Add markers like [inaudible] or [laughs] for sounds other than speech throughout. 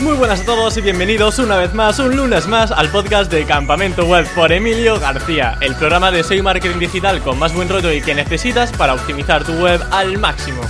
Muy buenas a todos y bienvenidos una vez más, un lunes más, al podcast de Campamento Web por Emilio García, el programa de SEO Marketing Digital con más buen rollo y que necesitas para optimizar tu web al máximo.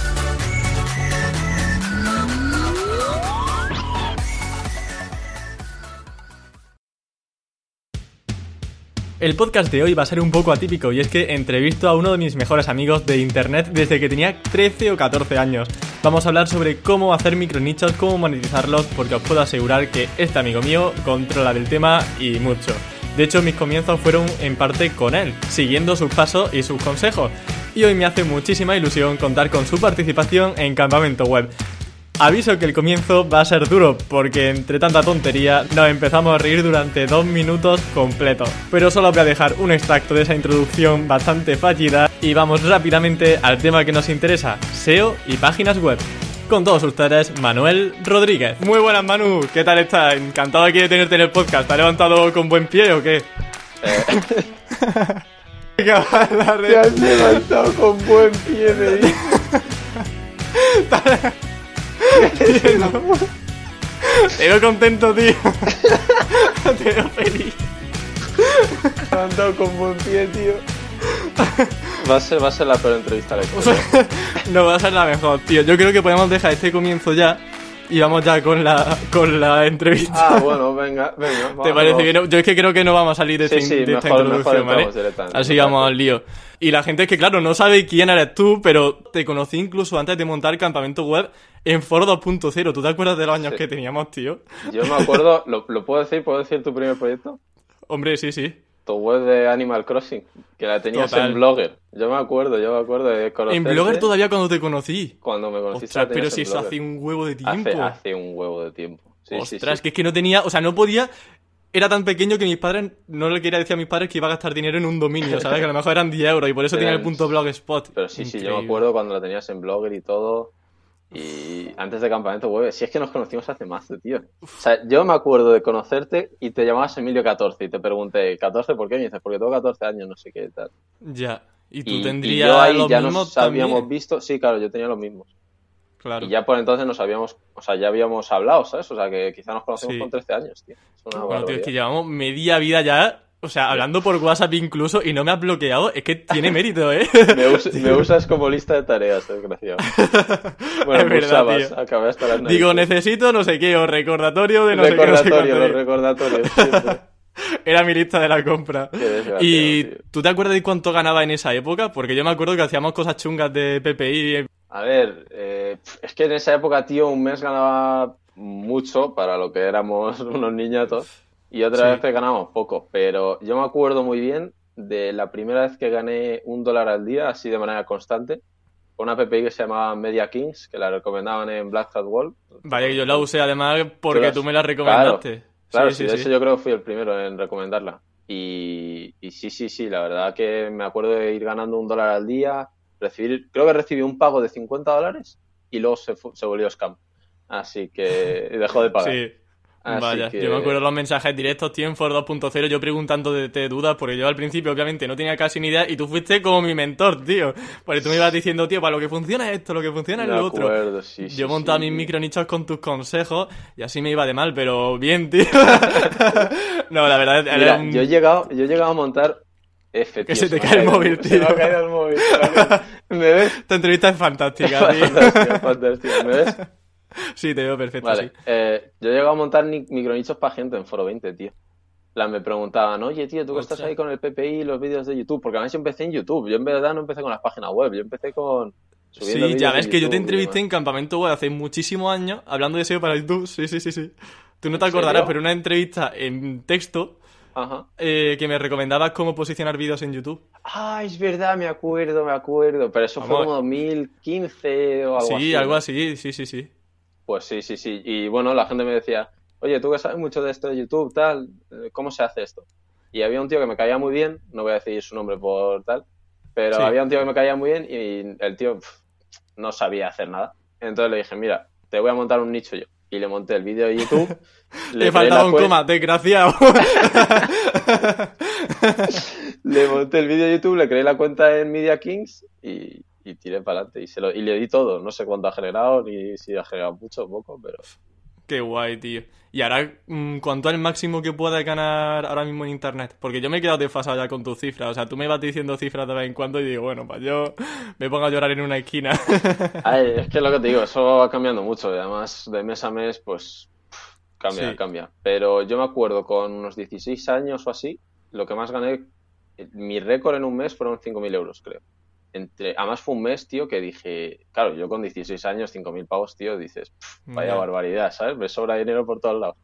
El podcast de hoy va a ser un poco atípico y es que entrevisto a uno de mis mejores amigos de internet desde que tenía 13 o 14 años. Vamos a hablar sobre cómo hacer micronichos, cómo monetizarlos, porque os puedo asegurar que este amigo mío controla del tema y mucho. De hecho, mis comienzos fueron en parte con él, siguiendo sus pasos y sus consejos. Y hoy me hace muchísima ilusión contar con su participación en Campamento Web. Aviso que el comienzo va a ser duro porque entre tanta tontería nos empezamos a reír durante dos minutos completos. Pero solo voy a dejar un extracto de esa introducción bastante fallida y vamos rápidamente al tema que nos interesa, SEO y páginas web. Con todos ustedes, Manuel Rodríguez. Muy buenas, Manu. ¿Qué tal estás? Encantado aquí de tenerte en el podcast. ¿Te has levantado con buen pie o qué? Eh. [laughs] Te has levantado con buen pie, me dice. [laughs] [laughs] Te veo contento, tío. [laughs] Te veo feliz. Me ha levantado con buen pie, tío. Va a ser, va a ser la peor entrevista de la [laughs] no va a ser la mejor, tío. Yo creo que podemos dejar este comienzo ya y vamos ya con la, con la entrevista. Ah, bueno, venga, venga. ¿Te vamos. parece bien? Yo es que creo que no vamos a salir de, Sí, esta, sí, de esta mejor- introducción, ¿vale? Así vamos al lío. Y la gente es que, claro, no sabe quién eres tú, pero te conocí incluso antes de montar campamento web en Foro 2.0. ¿Tú te acuerdas de los años Sí. que teníamos, tío? Yo me acuerdo, ¿lo, ¿lo puedo decir? ¿Puedo decir tu primer proyecto? Hombre, sí, sí. Tu web de Animal Crossing, que la tenías Total. en Blogger. Yo me acuerdo, yo me acuerdo de En. Blogger todavía cuando te conocí. Cuando me conociste Ostras, pero si eso hace un huevo de tiempo. Hace, hace un huevo de tiempo. Sí, Ostras, sí. que es que no tenía, o sea, no podía. Era tan pequeño que mis padres no le quería decir a mis padres que iba a gastar dinero en un dominio, ¿sabes? Que a lo mejor eran 10 euros y por eso tenía el punto blogspot. Pero sí, sí, yo me acuerdo cuando la tenías en Blogger y todo. Y antes de Campamento Web, si es que nos conocimos hace más, tío. O sea, yo me acuerdo de conocerte y te llamabas Emilio14 y te pregunté, ¿14 por qué? Y me dices, porque tengo 14 años, no sé qué y tal. Ya. Y tú Y, y tendrías yo ahí los ya mismos nos habíamos visto, sí, claro, yo tenía los mismos. Claro. Y ya por entonces nos habíamos, o sea, ya habíamos hablado, ¿sabes? O sea, que quizá nos conocemos Sí. con 13 años, tío. Es una Bueno, tío, es que llevamos media vida ya. O sea, hablando por WhatsApp incluso y no me has bloqueado, es que tiene mérito, ¿eh? [laughs] Me, us- me [laughs] usas como lista de tareas, desgraciado. [laughs] Bueno, Es me verdad, usabas, tío. acabé hasta las Digo, necesito no sé qué, o recordatorio de no sé qué, no sé los recordatorios, siempre. Era mi lista de la compra. ¿Y tío. tú te acuerdas de cuánto ganaba en esa época? Porque yo me acuerdo que hacíamos cosas chungas de PPI. A ver, eh, es que en esa época, tío, un mes ganaba mucho para lo que éramos unos niñatos y otra Sí. vez que ganábamos poco. Pero yo me acuerdo muy bien de la primera vez que gané un dólar al día, así de manera constante, con una PPI que se llamaba Media Kings, que la recomendaban en Black Hat Wall. Vale, yo la usé además porque Claro, tú me la recomendaste. Claro, sí, sí, sí, de hecho yo creo que fui el primero en recomendarla. Y, y sí, sí, sí, la verdad que me acuerdo de ir ganando un dólar al día, recibir, creo que recibí un pago de 50 dólares y luego se, se volvió scam. Así que [laughs] dejó de pagar. Sí. Así Vaya, que- yo me acuerdo los mensajes directos, tío, en For 2.0, yo preguntando de, de dudas, porque yo al principio obviamente no tenía casi ni idea, y tú fuiste como mi mentor, tío. Porque tú me ibas diciendo, tío, para lo que funciona es esto, lo que funciona es lo otro. sí, sí, yo montaba sí. mis micronichos con tus consejos, y así me iba de mal, pero bien, tío. [laughs] no, la verdad, era Mira, un... yo, he llegado, yo he llegado a montar F, Que tío, se te me ha cae el móvil, Se me ha tío. caído el móvil. [laughs] ¿Me ves? Esta entrevista es fantástica, [laughs] tío. Fantástico, fantástico. ¿Me ves? [laughs] sí, te veo perfecto, Vale, sí. eh, yo he llegado a montar ni- micronichos para gente en Foro 20, tío. La me preguntaban, oye, tío, tú que estás ahí con el PPI y los vídeos de YouTube, porque además yo empecé en YouTube, yo en verdad no empecé con las páginas web, yo empecé con... Sí, ya ves que yo te entrevisté en Campamento Web hace muchísimos años, hablando de SEO para YouTube. Sí, sí, sí, sí. Tú no te ¿En acordarás, serio? pero una entrevista en texto Ajá. eh, que me recomendabas cómo posicionar vídeos en YouTube. Ah, es verdad, me acuerdo, me acuerdo, pero eso fue como 2015 o algo sí, así. algo ¿no? así, sí, sí, sí. Pues sí, sí, sí. Y bueno, la gente me decía, oye, tú que sabes mucho de esto de YouTube, tal, eh, ¿cómo se hace esto? Y había un tío que me caía muy bien, no voy a decir su nombre por tal, pero Sí. había un tío que me caía muy bien y el tío no sabía hacer nada. Entonces le dije, mira, te voy a montar un nicho yo. Y le monté el vídeo de YouTube. [laughs] Te creé faltaba un coma, desgraciado. [laughs] Le monté el vídeo de YouTube, le creé la cuenta en Media Kings y, y tiré para adelante. Y, se lo, y le di todo. No sé cuánto ha generado, ni si ha generado mucho o poco, pero. Qué guay, tío. Y ahora, mm, ¿cuánto es el máximo que puedes ganar ahora mismo en internet? Porque yo me he quedado desfasado ya con tus cifras. O sea, tú me vas diciendo cifras de vez en cuando y digo, bueno, pues yo me pongo a llorar en una esquina. [laughs] es que lo que te digo, eso va cambiando mucho. Y además, de mes a mes, pues cambia, cambia. Pero yo me acuerdo con unos 16 años o así, lo que más gané, mi récord en un mes fueron 5.000 euros, creo entre, además fue un mes, tío, que dije, claro, yo con 16 años, 5.000 pavos, tío, dices, vaya barbaridad, ¿sabes? Me sobra dinero por todos lados.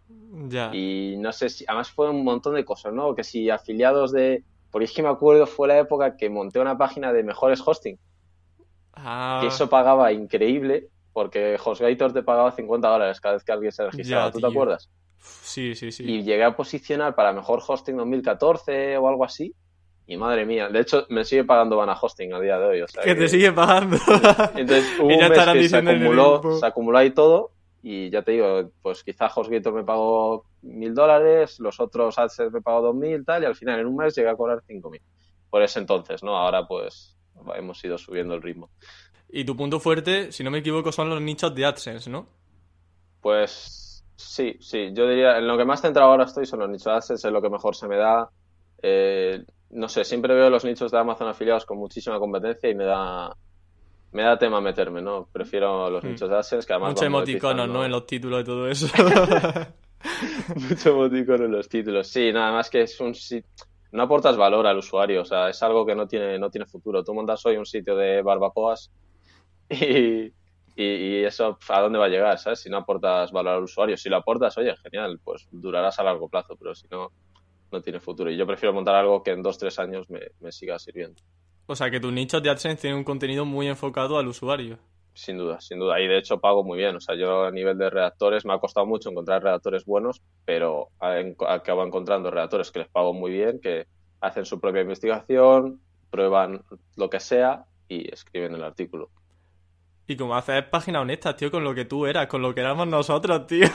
Y no sé si, además fue un montón de cosas, ¿no? Que si afiliados de, porque es que me acuerdo, fue la época que monté una página de mejores hosting. Ah. Que eso pagaba increíble, porque HostGator te pagaba 50 dólares cada vez que alguien se registraba, ¿tú te acuerdas? Sí, sí, sí. Y llegué a posicionar para mejor hosting 2014 o algo así y madre mía, de hecho me sigue pagando Vana Hosting a día de hoy. O sea, que, te sigue pagando. [laughs] Entonces hubo un mes que se acumuló, se acumuló ahí todo y ya te digo, pues quizá HostGator me pagó mil dólares, los otros AdSense me pagó dos mil tal y al final en un mes llegué a cobrar cinco mil. Por ese entonces, ¿no? Ahora pues hemos ido subiendo el ritmo. Y tu punto fuerte, si no me equivoco, son los nichos de AdSense, ¿no? Pues sí, sí. Yo diría, en lo que más centrado ahora estoy son los nichos de AdSense, es lo que mejor se me da. Eh, no sé, siempre veo los nichos de Amazon afiliados con muchísima competencia y me da me da tema meterme, ¿no? Prefiero los hmm. nichos de AdSense que además Mucho emoticono, ¿no? En los títulos y todo eso. [laughs] Mucho emoticono en los títulos. Sí, nada más que es un no aportas valor al usuario, o sea, es algo que no tiene no tiene futuro. Tú montas hoy un sitio de barbacoas [laughs] y, y, eso a dónde va a llegar, ¿sabes? Si no aportas valor al usuario, si lo aportas, oye, genial, pues durarás a largo plazo, pero si no no tiene futuro. Y yo prefiero montar algo que en dos, tres años me, siga sirviendo. O sea, que tus nichos de AdSense tienen un contenido muy enfocado al usuario. Sin duda, sin duda. Y de hecho pago muy bien. O sea, yo a nivel de redactores me ha costado mucho encontrar redactores buenos, pero acabo encontrando redactores que les pago muy bien, que hacen su propia investigación, prueban lo que sea y escriben el artículo. Y como haces páginas honestas, tío, con lo que tú eras, con lo que éramos nosotros, tío.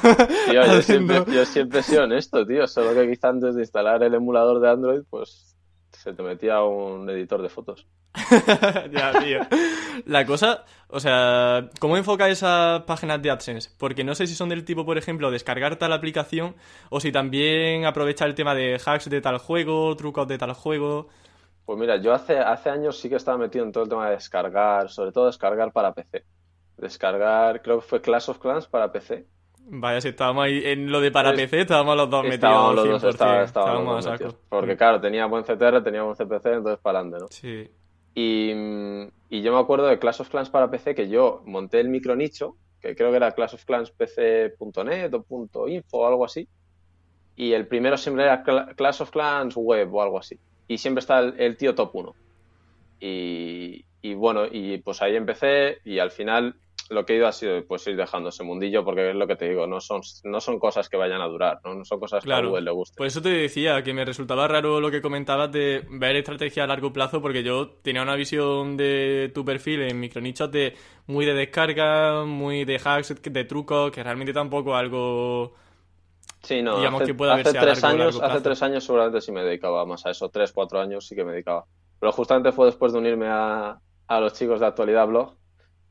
Tío, yo, [laughs] siempre, yo siempre he sido honesto, tío. Solo que quizá antes de instalar el emulador de Android, pues se te metía un editor de fotos. [laughs] ya, tío. La cosa, o sea, ¿cómo enfoca esas páginas de AdSense? Porque no sé si son del tipo, por ejemplo, descargar tal aplicación o si también aprovecha el tema de hacks de tal juego, trucos de tal juego. Pues mira, yo hace, hace años sí que estaba metido en todo el tema de descargar, sobre todo descargar para PC. Descargar, creo que fue Clash of Clans para PC. Vaya, si estábamos ahí en lo de para PC, estábamos los dos metidos. Los dos, estábamos, a saco. Porque claro, tenía buen CTR, tenía buen CPC, entonces para adelante, ¿no? Sí. Y, y, yo me acuerdo de Clash of Clans para PC que yo monté el micronicho, que creo que era Clash of Clans PC.net o .info o algo así. Y el primero siempre era Clash of Clans web o algo así y siempre está el, tío top 1. Y, y, bueno, y pues ahí empecé y al final lo que he ido ha sido pues ir dejando ese mundillo porque es lo que te digo, no son, no son cosas que vayan a durar, no, no son cosas que a Google le guste. Por eso te decía que me resultaba raro lo que comentabas de ver estrategia a largo plazo porque yo tenía una visión de tu perfil en micronichos de muy de descarga, muy de hacks, de trucos, que realmente tampoco algo Sí, no, hace, tres años, hace tres años seguramente sí me dedicaba más a eso, tres, cuatro años sí que me dedicaba. Pero justamente fue después de unirme a, los chicos de Actualidad Blog,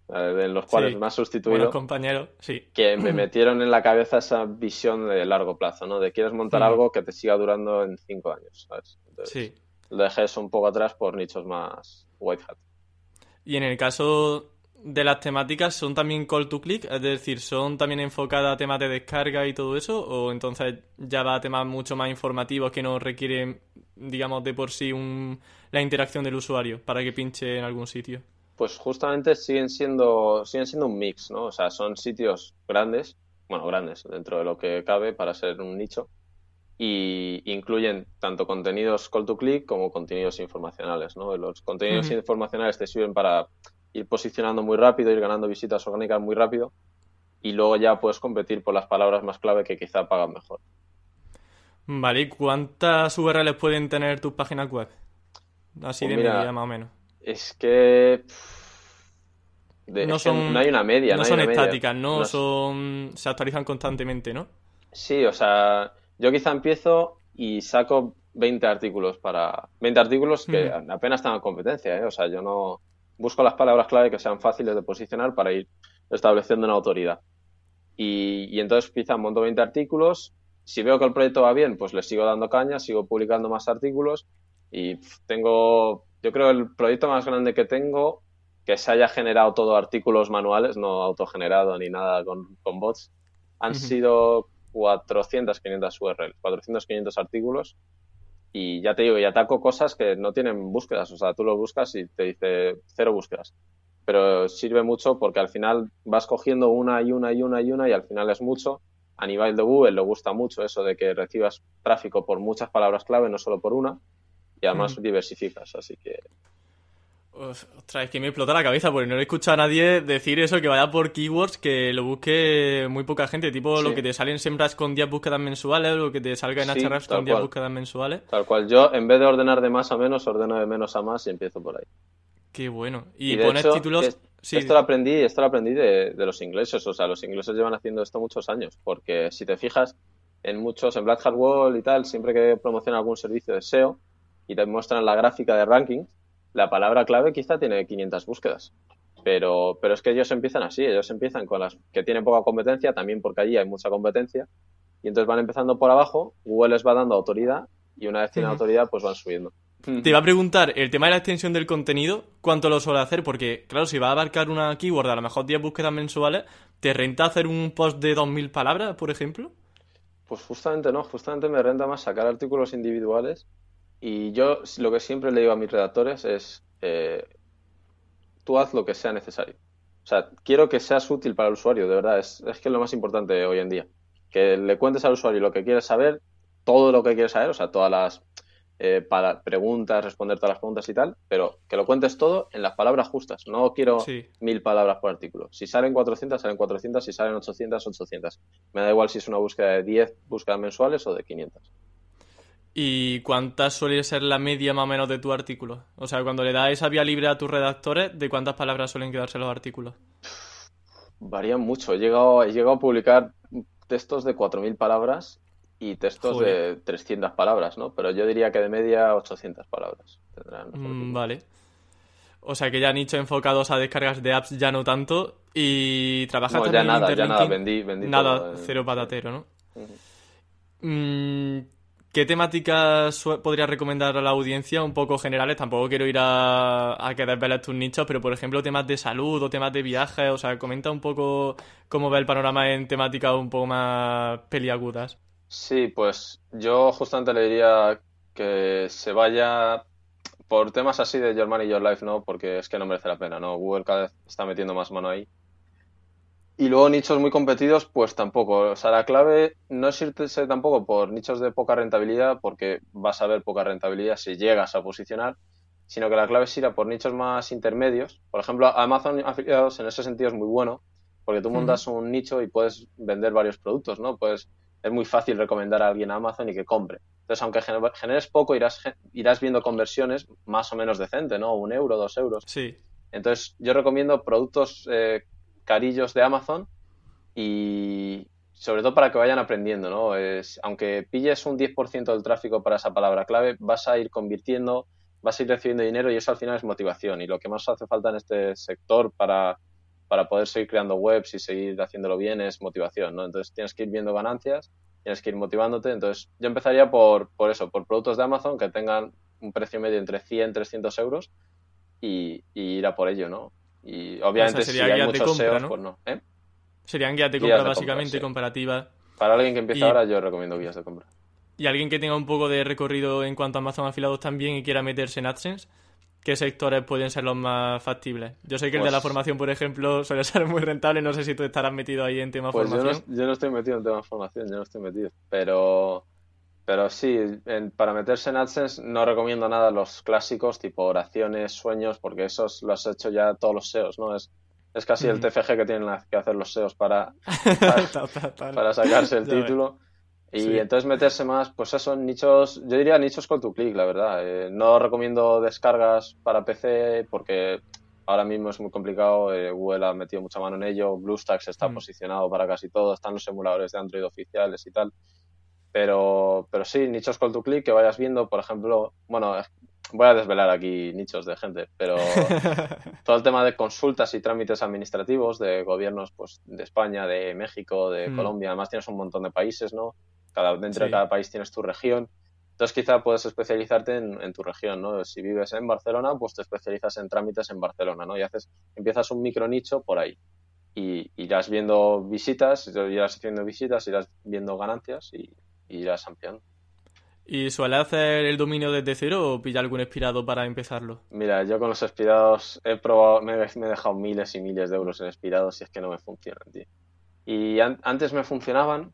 eh, los cuales me has sustituido. compañero, sí. Que me metieron en la cabeza esa visión de largo plazo, ¿no? De quieres montar algo que te siga durando en cinco años, ¿sabes? sí. Lo dejé eso un poco atrás por nichos más white hat. Y en el caso de las temáticas son también call to click, es decir, son también enfocadas a temas de descarga y todo eso, o entonces ya va a temas mucho más informativos que no requieren, digamos, de por sí un, la interacción del usuario para que pinche en algún sitio. Pues justamente siguen siendo, siguen siendo un mix, ¿no? O sea, son sitios grandes, bueno, grandes dentro de lo que cabe para ser un nicho, y incluyen tanto contenidos call to click como contenidos informacionales, ¿no? Los contenidos informacionales te sirven para ir posicionando muy rápido, ir ganando visitas orgánicas muy rápido y luego ya puedes competir por las palabras más clave que quizá pagan mejor. Vale, ¿y cuántas URLs pueden tener tus páginas web? Así pues de media más o menos. Es que... no, son, no hay una media. No, no son estáticas, ¿no? son se actualizan constantemente, ¿no? Sí, o sea, yo quizá empiezo y saco 20 artículos para... 20 artículos que apenas están en competencia, ¿eh? O sea, yo no busco las palabras clave que sean fáciles de posicionar para ir estableciendo una autoridad. y, entonces quizá monto 20 artículos. Si veo que el proyecto va bien, pues le sigo dando caña, sigo publicando más artículos y tengo, yo creo, el proyecto más grande que tengo, que se haya generado todo artículos manuales, no autogenerado ni nada con, bots, han sido 400, 500 URL, 400, 500 artículos y ya te digo, y ataco cosas que no tienen búsquedas, o sea, tú lo buscas y te dice cero búsquedas pero sirve mucho porque al final vas cogiendo una y una y una y una y al final es mucho. A nivel de Google le gusta mucho eso de que recibas tráfico por muchas palabras clave, no solo por una, y además diversificas, así que... Ostras, es que me explota la cabeza porque no he escuchado a nadie decir eso, que vaya por keywords, que lo busque muy poca gente, tipo lo que te salen siempre con 10 búsquedas mensuales, lo que te salga en sí, con 10 búsquedas mensuales. Tal cual, yo en vez de ordenar de más a menos, ordeno de menos a más y empiezo por ahí. Qué bueno. Y, pones títulos. Esto lo aprendí, esto lo aprendí de, los ingleses. O sea, los ingleses llevan haciendo esto muchos años. Porque si te fijas, en muchos, en Black Hat Wall y tal, siempre que promocionan algún servicio de SEO y te muestran la gráfica de ranking, la palabra clave quizá tiene 500 búsquedas. Pero, pero es que ellos empiezan así, ellos empiezan con las que tienen poca competencia, también porque allí hay mucha competencia, y entonces van empezando por abajo, Google les va dando autoridad, y una vez tienen autoridad, pues van subiendo. Te iba a preguntar, el tema de la extensión del contenido, ¿cuánto lo suele hacer? Porque, claro, si va a abarcar una keyword, a lo mejor 10 búsquedas mensuales, ¿te renta hacer un post de 2.000 palabras, por ejemplo? Pues justamente no, justamente me renta más sacar artículos individuales y yo lo que siempre le digo a mis redactores es, eh, tú haz lo que sea necesario. O sea, quiero que seas útil para el usuario, de verdad, es, es que es lo más importante hoy en día. Que le cuentes al usuario lo que quiere saber, todo lo que quiere saber, o sea, todas las eh, para preguntas, responder todas las preguntas y tal, pero que lo cuentes todo en las palabras justas. No quiero mil palabras por artículo. Si salen 400, salen 400. Si salen 800, 800. Me da igual si es una búsqueda de 10 búsquedas mensuales o de 500. ¿Y cuántas suele ser la media más o menos de tu artículo? O sea, cuando le das esa vía libre a tus redactores, ¿de cuántas palabras suelen quedarse los artículos? Varían mucho. He llegado, he llegado a publicar textos de 4.000 palabras y textos de 300 palabras, ¿no? Pero yo diría que de media 800 palabras tendrán. Mm, vale. O sea que ya nicho enfocados a descargas de apps ya no tanto y trabajas no, ya nada, ya nada, vendí, vendí Nada, cero patatero, ¿no? Mm, ¿Qué temáticas podrías recomendar a la audiencia un poco generales? Tampoco quiero ir a, a que desveles tus nichos, pero por ejemplo temas de salud o temas de viajes, o sea, comenta un poco cómo ve el panorama en temáticas un poco más peliagudas. Sí, pues yo justamente le diría que se vaya por temas así de Your Money, Your Life, ¿no? Porque es que no merece la pena, ¿no? Google cada vez está metiendo más mano ahí. Y luego nichos muy competidos, pues tampoco. O sea, la clave no es irse tampoco por nichos de poca rentabilidad, porque vas a ver poca rentabilidad si llegas a posicionar, sino que la clave es ir a por nichos más intermedios. Por ejemplo, Amazon afiliados en ese sentido es muy bueno, porque tú montas un nicho y puedes vender varios productos, ¿no? Puedes es muy fácil recomendar a alguien a Amazon y que compre. Entonces, aunque generes poco, irás, irás viendo conversiones más o menos decentes, ¿no? Un euro, dos euros. Sí. Entonces, yo recomiendo productos eh, carillos de Amazon y sobre todo para que vayan aprendiendo, ¿no? Es, aunque pilles un 10% del tráfico para esa palabra clave, vas a ir convirtiendo, vas a ir recibiendo dinero y eso al final es motivación. Y lo que más hace falta en este sector para para poder seguir creando webs y seguir haciéndolo bien es motivación, ¿no? Entonces tienes que ir viendo ganancias, tienes que ir motivándote. Entonces yo empezaría por, por eso, por productos de Amazon que tengan un precio medio entre 100 y 300 euros y, ir a por ello, ¿no? Y obviamente si hay muchos SEOs, pues no. ¿eh? Serían guías de compra básicamente, comparativas. Para alguien que empieza ahora yo recomiendo guías de compra. Y alguien que tenga un poco de recorrido en cuanto a Amazon afilados también y quiera meterse en AdSense, qué sectores pueden ser los más factibles. Yo sé que el de la pues formación, por ejemplo, [laughs] suele ser muy rentable. No sé si tú estarás metido ahí en tema pues formación. Yo no, yo no, estoy metido en tema formación, yo no estoy metido. Pero, pero sí, para meterse en AdSense no recomiendo nada los clásicos tipo oraciones, sueños, porque esos los has hecho ya todos los SEOs, ¿no? Es, es casi el TFG que tienen que hacer los SEOs [laughs] para, para, sacarse el título. Y entonces meterse más, pues eso, en nichos, yo diría nichos con tu clic, la verdad. Eh, no recomiendo descargas para PC porque ahora mismo es muy complicado. Eh, Google ha metido mucha mano en ello. BlueStacks está mm. posicionado para casi todo. Están los emuladores de Android oficiales y tal. Pero, pero sí, nichos con tu clic que vayas viendo, por ejemplo, bueno, voy a desvelar aquí nichos de gente, pero [laughs] todo el tema de consultas y trámites administrativos de gobiernos pues, de España, de México, de Mm. Colombia, además tienes un montón de países, ¿no? Cada, dentro Sí. de cada país tienes tu región. Entonces quizá puedes especializarte en, en tu región, ¿no? Si vives en Barcelona, pues te especializas en trámites en Barcelona, ¿no? Y haces, empiezas un micro nicho por ahí. Y irás viendo visitas, irás haciendo visitas, irás viendo ganancias y, y irás ampliando. ¿Y suele hacer el dominio desde cero o pilla algún expirado para empezarlo? Mira, yo con los expirados he probado, me, he- me he dejado miles y miles de euros en expirados y es que no me funcionan, tío. Y an- antes me funcionaban,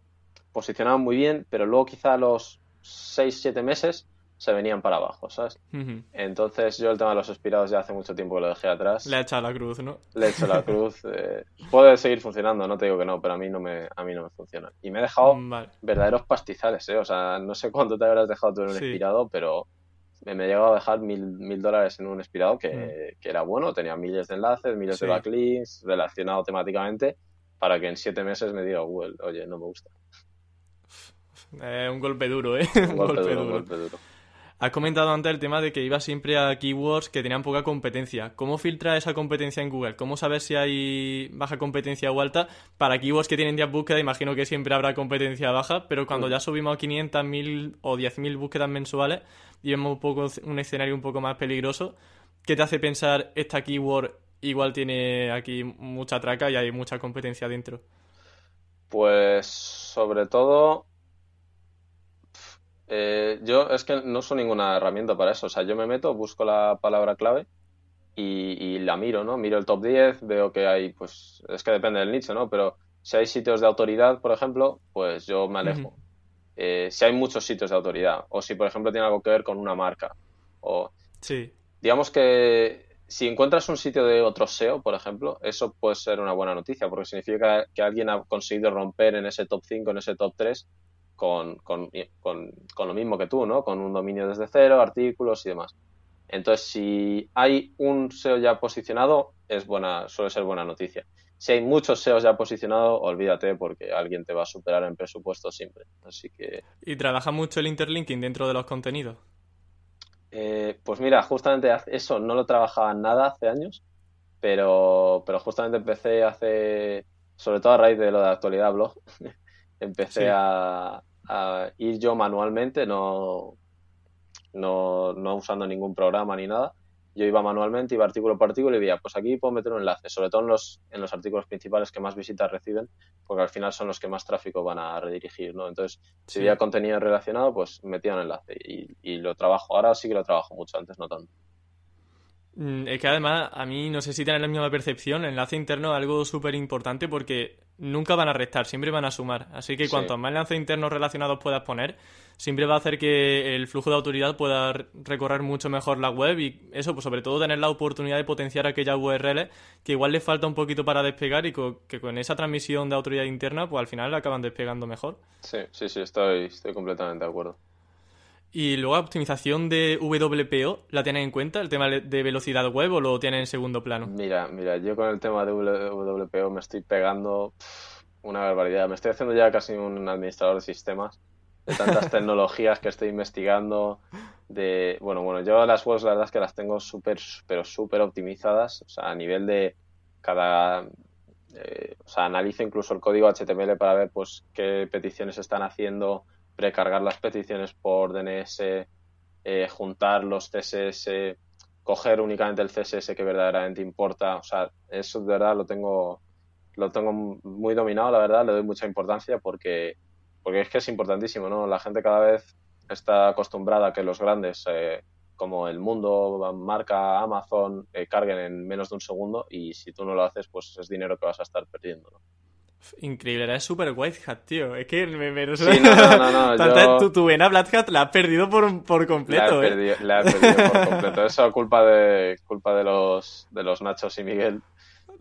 posicionaban muy bien, pero luego quizá a los 6, 7 meses se venían para abajo, ¿sabes? Entonces yo el tema de los expirados ya hace mucho tiempo que lo dejé atrás. Le ha echado la cruz, ¿no? Le he hecho la cruz. [laughs] eh, puede seguir funcionando, no te digo que no, pero a mí no me, a mí no me funciona. Y me he dejado Vale. verdaderos pastizales, ¿eh? O sea, no sé cuánto te habrás dejado tú en un Sí. expirado, pero me, me he llegado a dejar mil, mil dólares en un expirado que, Mm. que era bueno, tenía miles de enlaces, miles Sí. de backlinks, relacionado temáticamente, para que en siete meses me diga Google, oye, no me gusta. Eh, un golpe duro, ¿eh? Un [laughs] golpe duro, un golpe duro. Has comentado antes el tema de que ibas siempre a keywords que tenían poca competencia. ¿Cómo filtra esa competencia en Google? ¿Cómo sabes si hay baja competencia o alta? Para keywords que tienen 10 búsquedas, imagino que siempre habrá competencia baja, pero cuando ya subimos a 500, 1000 o 10.000 búsquedas mensuales y vemos un, poco, un escenario un poco más peligroso, ¿qué te hace pensar esta keyword igual tiene aquí mucha traca y hay mucha competencia dentro? Pues sobre todo, eh, yo es que no uso ninguna herramienta para eso. O sea, yo me meto, busco la palabra clave y, y la miro, ¿no? Miro el top 10, veo que hay, pues, es que depende del nicho, ¿no? Pero si hay sitios de autoridad, por ejemplo, pues yo me alejo. Eh, si hay muchos sitios de autoridad, o si, por ejemplo, tiene algo que ver con una marca, o Sí, digamos que si encuentras un sitio de otro SEO, por ejemplo, eso puede ser una buena noticia, porque significa que alguien ha conseguido romper en ese top 5, en ese top 3, con, con, con, con lo mismo que tú, ¿no? Con un dominio desde cero, artículos y demás. Entonces, si hay un SEO ya posicionado, es buena, suele ser buena noticia. Si hay muchos SEOs ya posicionados, olvídate porque alguien te va a superar en presupuesto siempre. Así que y trabaja mucho el interlinking dentro de los contenidos. Eh, pues mira, justamente eso no lo trabajaba nada hace años, pero, pero justamente empecé hace, sobre todo a raíz de lo de actualidad blog, empecé Sí. a, a ir yo manualmente, no, no, no usando ningún programa ni nada. Yo iba manualmente, iba artículo por artículo y veía, pues aquí puedo meter un enlace, sobre todo en los, en los artículos principales que más visitas reciben, porque al final son los que más tráfico van a redirigir, ¿no? Entonces, si Sí. había contenido relacionado, pues metía un enlace y, y lo trabajo. Ahora sí que lo trabajo mucho, antes no tanto. Mm, Es que además, a mí no sé si tener la misma percepción, el enlace interno es algo súper importante porque nunca van a restar, siempre van a sumar. Así que Sí. cuantos más enlaces internos relacionados puedas poner, siempre va a hacer que el flujo de autoridad pueda recorrer mucho mejor la web y eso, pues sobre todo tener la oportunidad de potenciar aquellas URLs que igual les falta un poquito para despegar y que con esa transmisión de autoridad interna, pues al final acaban despegando mejor. Sí, sí, sí, estoy, estoy completamente de acuerdo. Y luego optimización de WPO, ¿la tienen en cuenta? ¿El tema de velocidad web o lo tienen en segundo plano? Mira, mira, yo con el tema de WPO me estoy pegando una barbaridad. Me estoy haciendo ya casi un administrador de sistemas, de tantas [laughs] tecnologías que estoy investigando. De, bueno, bueno, yo las webs la verdad es que las tengo súper, pero súper optimizadas. O sea, a nivel de cada, eh, o sea, analizo incluso el código HTML para ver pues qué peticiones están haciendo, precargar las peticiones por DNS, eh, juntar los CSS, coger únicamente el CSS que verdaderamente importa. O sea, eso de verdad lo tengo, lo tengo muy dominado, la verdad, le doy mucha importancia porque, porque es que es importantísimo, ¿no? La gente cada vez está acostumbrada a que los grandes, eh, como el mundo, marca, Amazon, eh, carguen en menos de un segundo y si tú no lo haces, pues es dinero que vas a estar perdiendo, ¿no? Increíble, eres súper white hat, tío. Es que me, me Sí, no, no, no, no, [laughs] Tanta- yo- tu, tu vena Black Hat la has perdido por, por La he completo, ¿eh? perdido, la he perdido por [laughs] completo. Eso culpa de, culpa de los, de los Nachos y Miguel.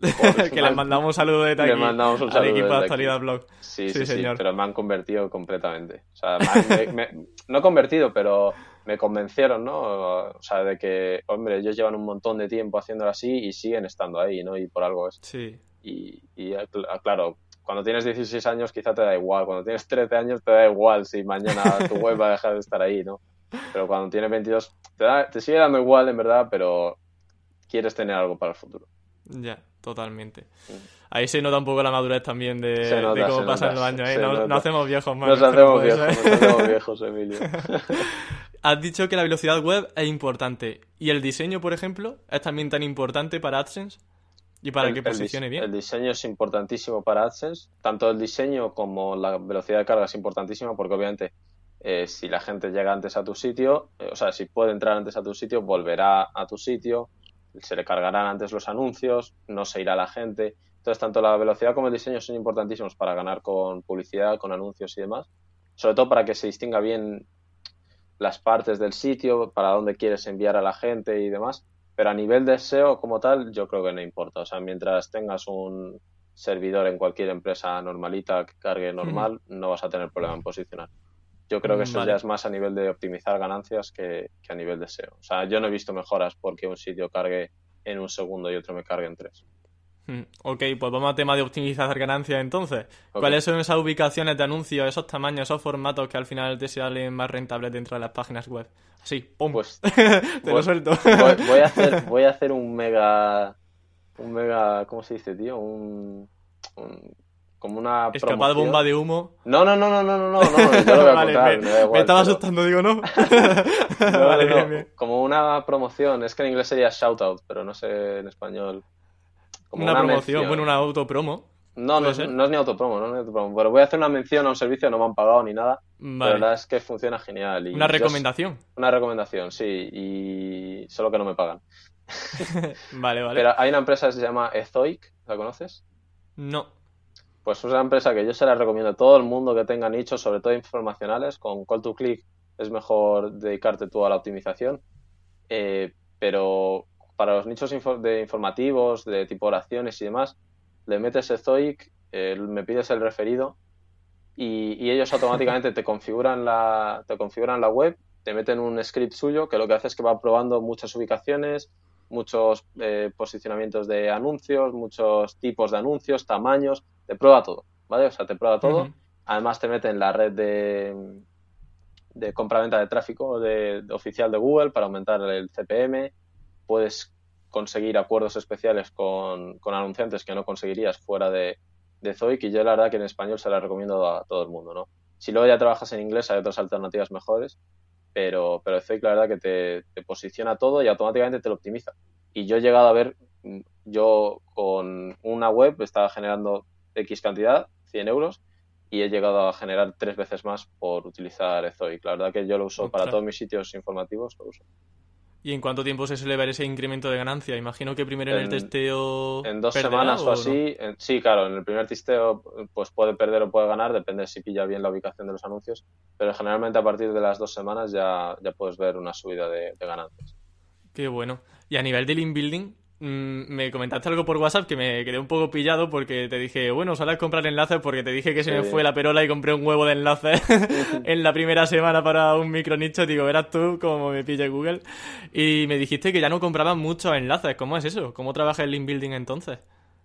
[laughs] Que les mandamos un saludo de Le mandamos un al saludo equipo de actualidad blog. Sí, Sí, sí, sí, señor. pero me han convertido completamente. O sea, me me- no convertido, pero me convencieron, ¿no? O sea, de que, hombre, ellos llevan un montón de tiempo haciéndolo así y siguen estando ahí, ¿no? Y por algo es. Sí. Y, y, cl- claro, cuando tienes 16 años quizá te da igual, cuando tienes 13 años te da igual si mañana tu web va a dejar de estar ahí, ¿no? Pero cuando tienes 22 te, da- te sigue dando igual, en verdad, pero quieres tener algo para el futuro. Ya, totalmente. Ahí se nota un poco la madurez también de, Se nota, de cómo pasan nota, los años, ¿eh? No, hacemos viejos más. Nos hacemos viejos, nos hacemos viejos, Emilio. [laughs] Has dicho que la velocidad web es importante. ¿Y el diseño, por ejemplo, es también tan importante para AdSense? ¿Y para El- que el dis- posicione bien? El diseño es importantísimo para AdSense. Tanto el diseño como la velocidad de carga es importantísima porque obviamente eh, si la gente llega antes a tu sitio, eh, o sea, si puede entrar antes a tu sitio, volverá a tu sitio, se le cargarán antes los anuncios, no se irá la gente. Entonces, tanto la velocidad como el diseño son importantísimos para ganar con publicidad, con anuncios y demás. Sobre todo para que se distinga bien las partes del sitio, para dónde quieres enviar a la gente y demás. Pero a nivel de SEO como tal, yo creo que no importa. O sea, mientras tengas un servidor en cualquier empresa normalita que cargue normal, no vas a tener problema en posicionar. Yo creo que eso Vale. ya es más a nivel de optimizar ganancias que, que a nivel de SEO. O sea, yo no he visto mejoras porque un sitio cargue en un segundo y otro me cargue en tres. Hmm, Ok, pues vamos a tema de optimizar ganancias entonces. ¿Cuáles son esas ubicaciones de anuncios, esos tamaños, esos formatos que al final te salen más rentables dentro de las páginas web? Así, ¡pum! Pues [laughs] te lo voy- suelto. voy, voy a hacer, [laughs] voy a hacer un mega, un mega, ¿cómo se dice, tío? Un, un- como una Escapada promoción. bomba de humo. No, no, no, no, no, no, no, no, yo lo voy a [laughs] Vale, contar, me, me igual, me estaba pero- asustando, digo, ¿no? No, vale, no, bien, bien. Como una promoción, es que en inglés sería shoutout, pero no sé en español. Como Una, promoción, mención. bueno, una autopromo. No, no ¿puede es, no es ni autopromo, no es ni autopromo, pero voy a hacer una mención a un servicio, no me han pagado ni nada, pero la verdad es que funciona genial. y Una yo- recomendación. una recomendación, sí, y solo que no me pagan. [laughs] Vale, vale. Pero hay una empresa que se llama Ezoic, ¿la conoces? No. Pues es una empresa que yo se la recomiendo a todo el mundo que tenga nichos, sobre todo informacionales. Con Call to Click es mejor dedicarte tú a la optimización. Eh, pero para los nichos de informativos, de tipo oraciones y demás, le metes Ezoic, eh, me pides el referido y, y ellos automáticamente te configuran la, te configuran la web, te meten un script suyo que lo que hace es que va probando muchas ubicaciones, muchos eh, posicionamientos de anuncios, muchos tipos de anuncios, tamaños, te prueba todo, ¿vale? O sea, te prueba todo. Además te mete en la red de, de compra-venta de tráfico de, de oficial de Google para aumentar el CPM. Puedes conseguir acuerdos especiales con, con anunciantes que no conseguirías fuera de, de Zoic y yo la verdad que en español se la recomiendo a todo el mundo, ¿no? Si luego ya trabajas en inglés hay otras alternativas mejores, pero, pero Zoic la verdad que te, te posiciona todo y automáticamente te lo optimiza. Y yo he llegado a ver, yo con una web estaba generando X cantidad, 100 euros, y he llegado a generar tres veces más por utilizar Ezoic. La verdad que yo lo uso para todos mis sitios informativos, lo uso. ¿Y en cuánto tiempo se suele ver ese incremento de ganancia? Imagino que primero en, el testeo. En dos semanas o así, en- sí, claro, en el primer testeo pues puede perder o puede ganar, depende si pilla bien la ubicación de los anuncios, pero generalmente a partir de las dos semanas ya, ya puedes ver una subida de, de ganancias. Qué bueno. Y a nivel de link building, mm, me comentaste algo por WhatsApp que me quedé un poco pillado porque te dije, bueno, sales a comprar enlaces porque te dije que se me fue la perola y compré un huevo de enlaces [laughs] en la primera semana para un micronicho. Digo, verás tú cómo me pilla Google. Y me dijiste que ya no comprabas muchos enlaces. ¿Cómo es eso? ¿Cómo trabaja el link building entonces?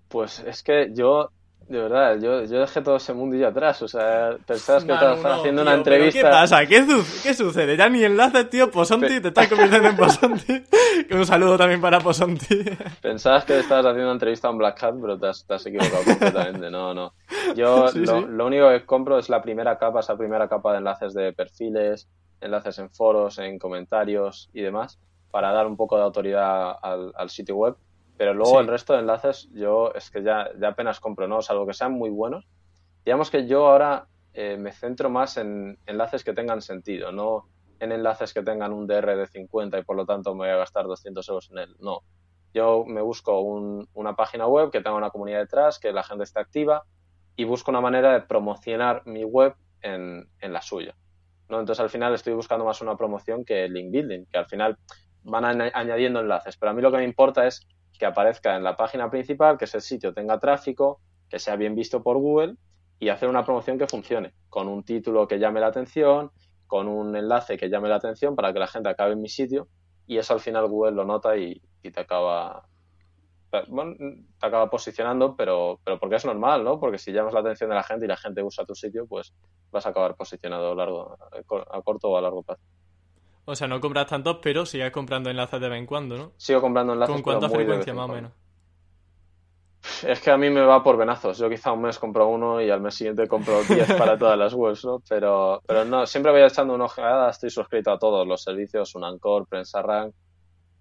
Pues es que yo, de verdad, yo, yo dejé todo ese mundillo atrás, o sea, pensabas que estabas no, haciendo tío, una entrevista... ¿Qué pasa? ¿Qué, su- qué sucede? Ya ni enlaces, tío. Posonti, te estás convirtiendo en Posonti. [laughs] un saludo también para Posonti. Pensabas que estabas haciendo una entrevista a un Black Hat, pero te has, te has equivocado completamente. No, no. Yo [laughs] Sí, lo, sí. lo único que compro es la primera capa, esa primera capa de enlaces de perfiles, enlaces en foros, en comentarios y demás, para dar un poco de autoridad al, al sitio web. Pero luego Sí. el resto de enlaces yo es que ya, ya apenas compro, ¿no? Salvo que sean muy buenos. Digamos que yo ahora eh, me centro más en enlaces que tengan sentido, no en enlaces que tengan un DR de 50 y por lo tanto me voy a gastar 200 euros en él. No, yo me busco un- una página web que tenga una comunidad detrás, que la gente esté activa y busco una manera de promocionar mi web en, en la suya. ¿no? Entonces al final estoy buscando más una promoción que link building, que al final van añ- añadiendo enlaces. Pero a mí lo que me importa es que aparezca en la página principal, que ese sitio tenga tráfico, que sea bien visto por Google y hacer una promoción que funcione, con un título que llame la atención, con un enlace que llame la atención para que la gente acabe en mi sitio y eso al final Google lo nota y, y te acaba bueno, te acaba posicionando, pero, pero porque es normal, ¿no? Porque si llamas la atención de la gente y la gente usa tu sitio, pues vas a acabar posicionado largo, a corto o a largo plazo. O sea, no compras tantos, pero sigues comprando enlaces de vez en cuando, ¿no? Sigo comprando enlaces. ¿Con cuánta frecuencia más o menos? Es que a mí me va por venazos. Yo quizá un mes compro uno y al mes siguiente compro [laughs] 10 para todas las webs, ¿no? Pero, pero no, siempre voy echando una ojeada. Estoy suscrito a todos los servicios, Unancor, Prensa Rank,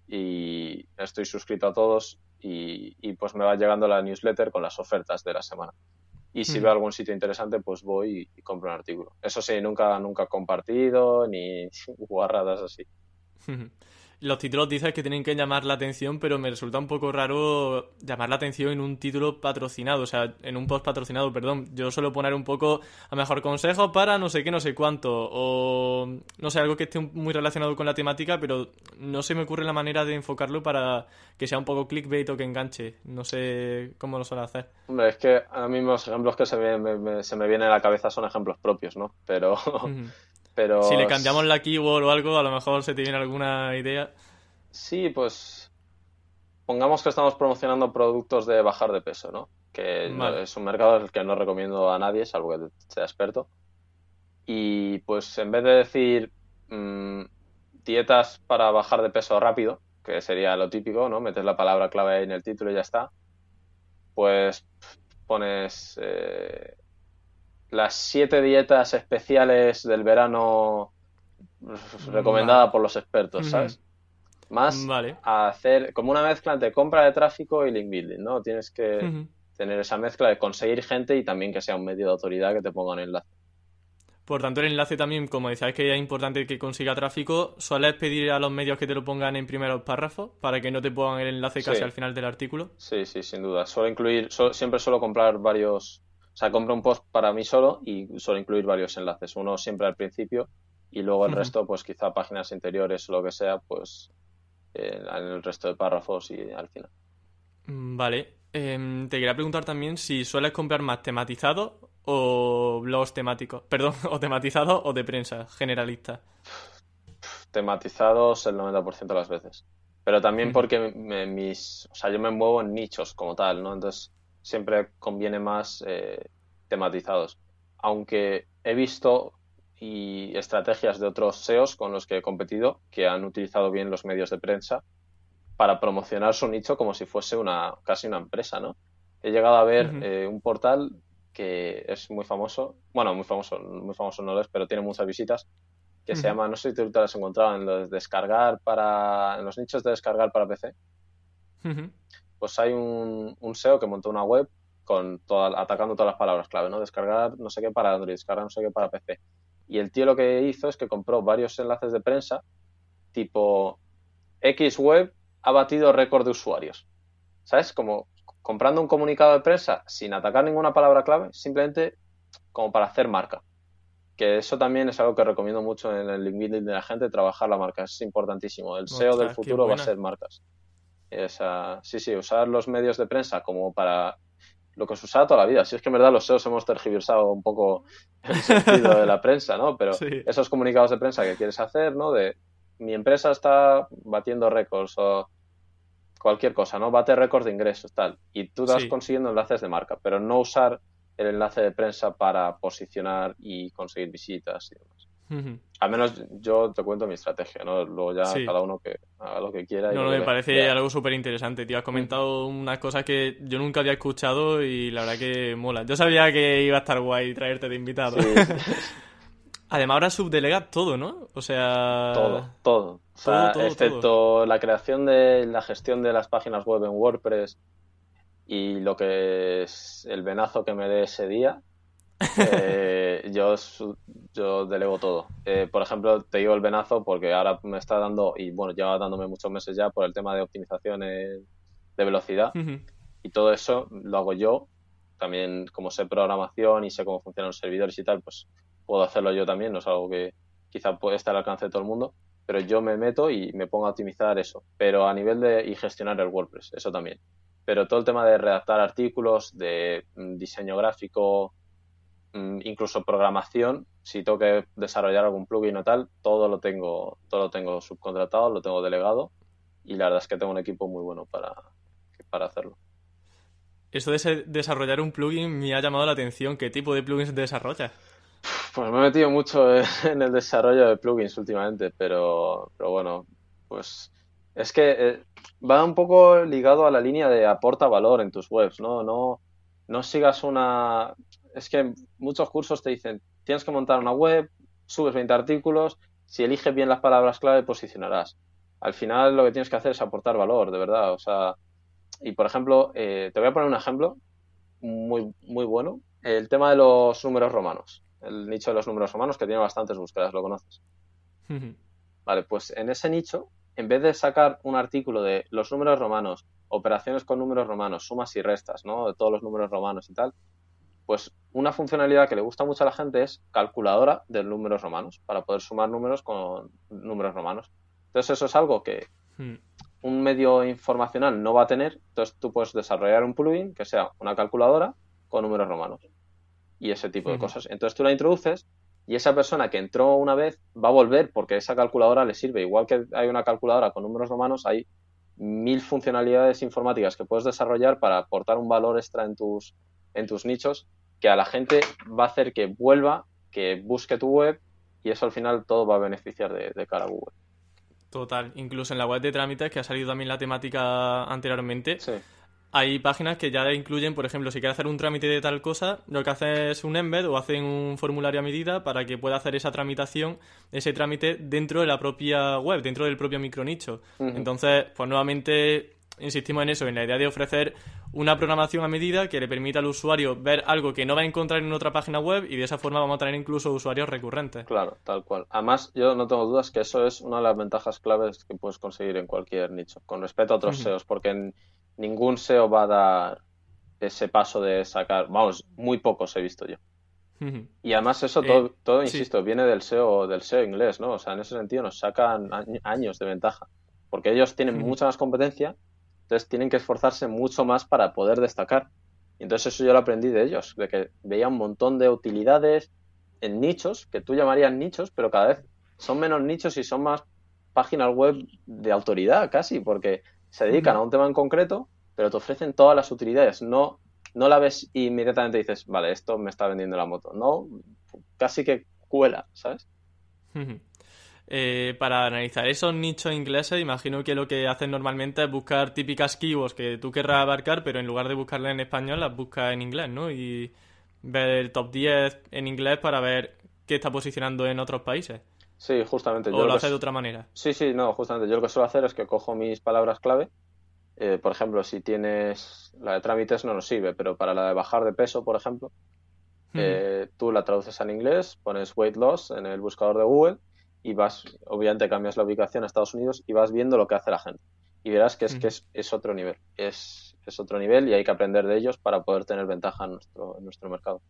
y estoy suscrito a todos y, y pues me va llegando la newsletter con las ofertas de la semana. Y si Mm. veo algún sitio interesante, pues voy y, y compro un artículo. Eso sí, nunca, nunca compartido ni [laughs] guarradas así. [laughs] Los títulos dices que tienen que llamar la atención, pero me resulta un poco raro llamar la atención en un título patrocinado, o sea, en un post patrocinado, perdón. Yo suelo poner un poco a mejor consejo para no sé qué, no sé cuánto, o no sé, algo que esté muy relacionado con la temática, pero no se me ocurre la manera de enfocarlo para que sea un poco clickbait o que enganche. No sé cómo lo suele hacer. Hombre, es que a mí los ejemplos que se me, me- me- se me vienen a la cabeza son ejemplos propios, ¿no? Pero. Pero Si le cambiamos la keyword o algo, a lo mejor se te viene alguna idea. Sí, pues pongamos que estamos promocionando productos de bajar de peso, ¿no? Que Vale. es un mercado el que no recomiendo a nadie, salvo que sea experto. Y pues en vez de decir mm, dietas para bajar de peso rápido, que sería lo típico, ¿no? Metes la palabra clave ahí en el título y ya está. Pues pones eh, las siete dietas especiales del verano recomendada por los expertos. ¿sabes? Más Vale. a hacer como una mezcla entre compra de tráfico y link building, ¿no? Tienes que tener esa mezcla de conseguir gente y también que sea un medio de autoridad que te ponga un enlace. Por tanto, el enlace también, como decías que es importante que consiga tráfico, ¿sueles pedir a los medios que te lo pongan en primeros párrafos para que no te pongan el enlace casi Sí. al final del artículo? Sí, sí, sin duda. Suelo incluir, siempre suelo comprar varios, sea, compro un post para mí solo y suelo incluir varios enlaces. Uno siempre al principio y luego el resto, pues quizá páginas interiores o lo que sea, pues eh, en el resto de párrafos y al final. Mm, Vale. Em, te quería preguntar también si sueles comprar más tematizados o blogs temáticos. [laughs] Perdón, o tematizados o de prensa generalista. tematizados el 90% de las veces. Pero también porque me- mis, o sea, yo me muevo en nichos como tal, ¿no? Entonces siempre conviene más eh, tematizados. Aunque he visto y estrategias de otros SEOs con los que he competido que han utilizado bien los medios de prensa para promocionar su nicho como si fuese una casi una empresa, ¿no? He llegado a ver eh, un portal que es muy famoso, bueno, muy famoso, muy famoso no lo es, pero tiene muchas visitas, que se llama, no sé si tú te lo has encontrado, en los de descargar para, en los nichos de descargar para PC, Ujú. Pues hay un, un SEO que montó una web con toda, atacando todas las palabras clave, ¿no? Descargar no sé qué para Android, descargar no sé qué para PC. Y el tío lo que hizo es que compró varios enlaces de prensa, tipo X web ha batido récord de usuarios. ¿Sabes? Como comprando un comunicado de prensa sin atacar ninguna palabra clave, simplemente como para hacer marca. Que eso también es algo que recomiendo mucho en el link building de la gente, trabajar la marca. Es importantísimo. El SEO del Ostras, futuro va a ser marcas. Esa, sí, sí, usar los medios de prensa como para lo que se usa toda la vida. Si es que en verdad los SEOs hemos tergiversado un poco el sentido de la prensa, ¿no? Pero Sí. esos comunicados de prensa que quieres hacer, ¿no? De mi empresa está batiendo récords o cualquier cosa, ¿no? Bate récords de ingresos, tal. Y tú estás Sí. consiguiendo enlaces de marca, pero no usar el enlace de prensa para posicionar y conseguir visitas y demás. Al menos yo te cuento mi estrategia, ¿no? Luego ya Sí. cada uno que haga lo que quiera. y No, no, me parece algo súper interesante, tío. Has comentado unas cosas que yo nunca había escuchado y la verdad que mola. Yo sabía que iba a estar guay traerte de invitado. Sí, [laughs] Además, ahora subdelegas todo, ¿no? O sea... todo, todo. O sea, Todo, todo, excepto la creación de la gestión de las páginas web en WordPress y lo que es el venazo que me dé ese día, eh, yo, yo delego todo. Eh, por ejemplo, te digo el venazo porque ahora me está dando, y bueno, lleva dándome muchos meses ya por el tema de optimizaciones de velocidad y todo eso lo hago yo. También como sé programación y sé cómo funcionan los servidores y tal, pues puedo hacerlo yo también, no es algo que quizá puede estar al alcance de todo el mundo, pero yo me meto y me pongo a optimizar eso. Pero a nivel de y gestionar el WordPress, eso también. Pero todo el tema de redactar artículos, de mm, diseño gráfico, incluso programación, si tengo que desarrollar algún plugin o tal, todo lo tengo, todo lo tengo subcontratado, lo tengo delegado y la verdad es que tengo un equipo muy bueno para, para hacerlo. Eso de desarrollar un plugin me ha llamado la atención. ¿Qué tipo de plugins desarrollas? [laughs] Pues me he metido mucho en el desarrollo de plugins últimamente, pero, pero bueno, pues es que eh, va un poco ligado a la línea de aporta valor en tus webs, ¿no? No, no sigas una... Es que muchos cursos te dicen, tienes que montar una web, subes 20 artículos, si eliges bien las palabras clave, posicionarás. Al final lo que tienes que hacer es aportar valor, de verdad. O sea, y por ejemplo, eh, te voy a poner un ejemplo muy, muy bueno. El tema de los números romanos. El nicho de los números romanos que tiene bastantes búsquedas, ¿lo conoces? Vale, pues en ese nicho en vez de sacar un artículo de los números romanos, operaciones con números romanos, sumas y restas, ¿no? De todos los números romanos y tal, pues una funcionalidad que le gusta mucho a la gente es calculadora de números romanos, para poder sumar números con números romanos. Entonces eso es algo que hmm. un medio informacional no va a tener, entonces tú puedes desarrollar un plugin que sea una calculadora con números romanos y ese tipo de hmm. cosas. Entonces tú la introduces y esa persona que entró una vez va a volver porque esa calculadora le sirve. Igual que hay una calculadora con números romanos, hay mil funcionalidades informáticas que puedes desarrollar para aportar un valor extra en tus, en tus nichos que a la gente va a hacer que vuelva, que busque tu web y eso al final todo va a beneficiar de, de cara a Google. Total, incluso en la web de trámites, que ha salido también la temática anteriormente, sí hay páginas que ya incluyen, por ejemplo, si quiere hacer un trámite de tal cosa, lo que hace es un embed o hacen un formulario a medida para que pueda hacer esa tramitación, ese trámite dentro de la propia web, dentro del propio micronicho. Entonces, pues nuevamente insistimos en eso, en la idea de ofrecer una programación a medida que le permita al usuario ver algo que no va a encontrar en otra página web y de esa forma vamos a tener incluso usuarios recurrentes. Claro, tal cual. Además, yo no tengo dudas que eso es una de las ventajas claves que puedes conseguir en cualquier nicho, con respecto a otros SEOs, porque ningún SEO va a dar ese paso de sacar, vamos, muy pocos he visto yo. Y además eso todo, eh, todo insisto, viene del SEO, del SEO inglés, ¿no? O sea, en ese sentido nos sacan años de ventaja, porque ellos tienen mucha más competencia, entonces tienen que esforzarse mucho más para poder destacar. Y entonces eso yo lo aprendí de ellos, de que veía un montón de utilidades en nichos, que tú llamarías nichos, pero cada vez son menos nichos y son más páginas web de autoridad casi, porque se dedican a un tema en concreto, pero te ofrecen todas las utilidades. No, no la ves y inmediatamente dices, vale, esto me está vendiendo la moto. No, casi que cuela, ¿sabes? Eh, para analizar esos nichos ingleses, imagino que lo que hacen normalmente es buscar típicas keywords que tú querrás abarcar, pero en lugar de buscarlas en español, las buscas en inglés, ¿no? Y ver el top 10 en inglés para ver qué está posicionando en otros países. Sí, justamente. ¿O lo, hace de otra manera? Sí, sí, no, justamente. Yo lo que suelo hacer es que cojo mis palabras clave. Eh, por ejemplo, si tienes la de trámites no nos sirve, pero para la de bajar de peso, por ejemplo, eh, tú la traduces al inglés, pones weight loss en el buscador de Google y vas, obviamente cambias la ubicación a Estados Unidos y vas viendo lo que hace la gente. Y verás que es que es, otro nivel. Es, es otro nivel y hay que aprender de ellos para poder tener ventaja en nuestro, en nuestro mercado.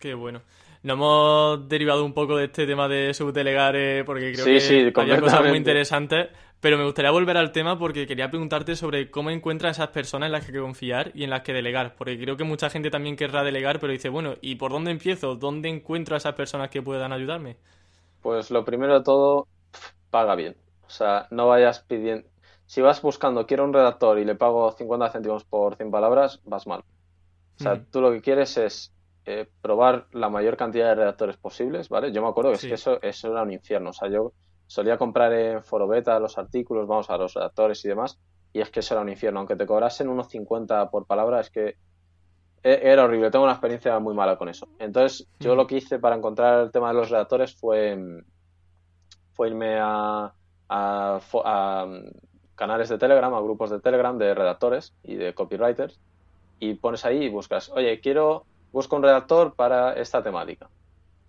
Qué bueno. Nos hemos derivado un poco de este tema de subdelegar eh, porque creo que había cosas muy interesantes, pero me gustaría volver al tema porque quería preguntarte sobre cómo encuentras esas personas en las que confiar y en las que delegar, porque creo que mucha gente también querrá delegar, pero dice, bueno, ¿y por dónde empiezo? ¿Dónde encuentro a esas personas que puedan ayudarme? Pues lo primero de todo, paga bien. O sea, no vayas pidiendo... Si vas buscando, quiero un redactor y le pago 50 céntimos por 100 palabras, vas mal. O sea, tú lo que quieres es eh, probar la mayor cantidad de redactores posibles, ¿vale? Yo me acuerdo que, es que eso, eso, era un infierno. O sea, yo solía comprar en Forobeta los artículos, vamos, a los redactores y demás, y es que eso era un infierno. Aunque te cobrasen unos 50 por palabra, es que era horrible. Tengo una experiencia muy mala con eso. Entonces, yo lo que hice para encontrar el tema de los redactores fue, fue irme a, a canales de Telegram, a grupos de Telegram de redactores y de copywriters, y pones ahí y buscas, oye, quiero busca un redactor para esta temática.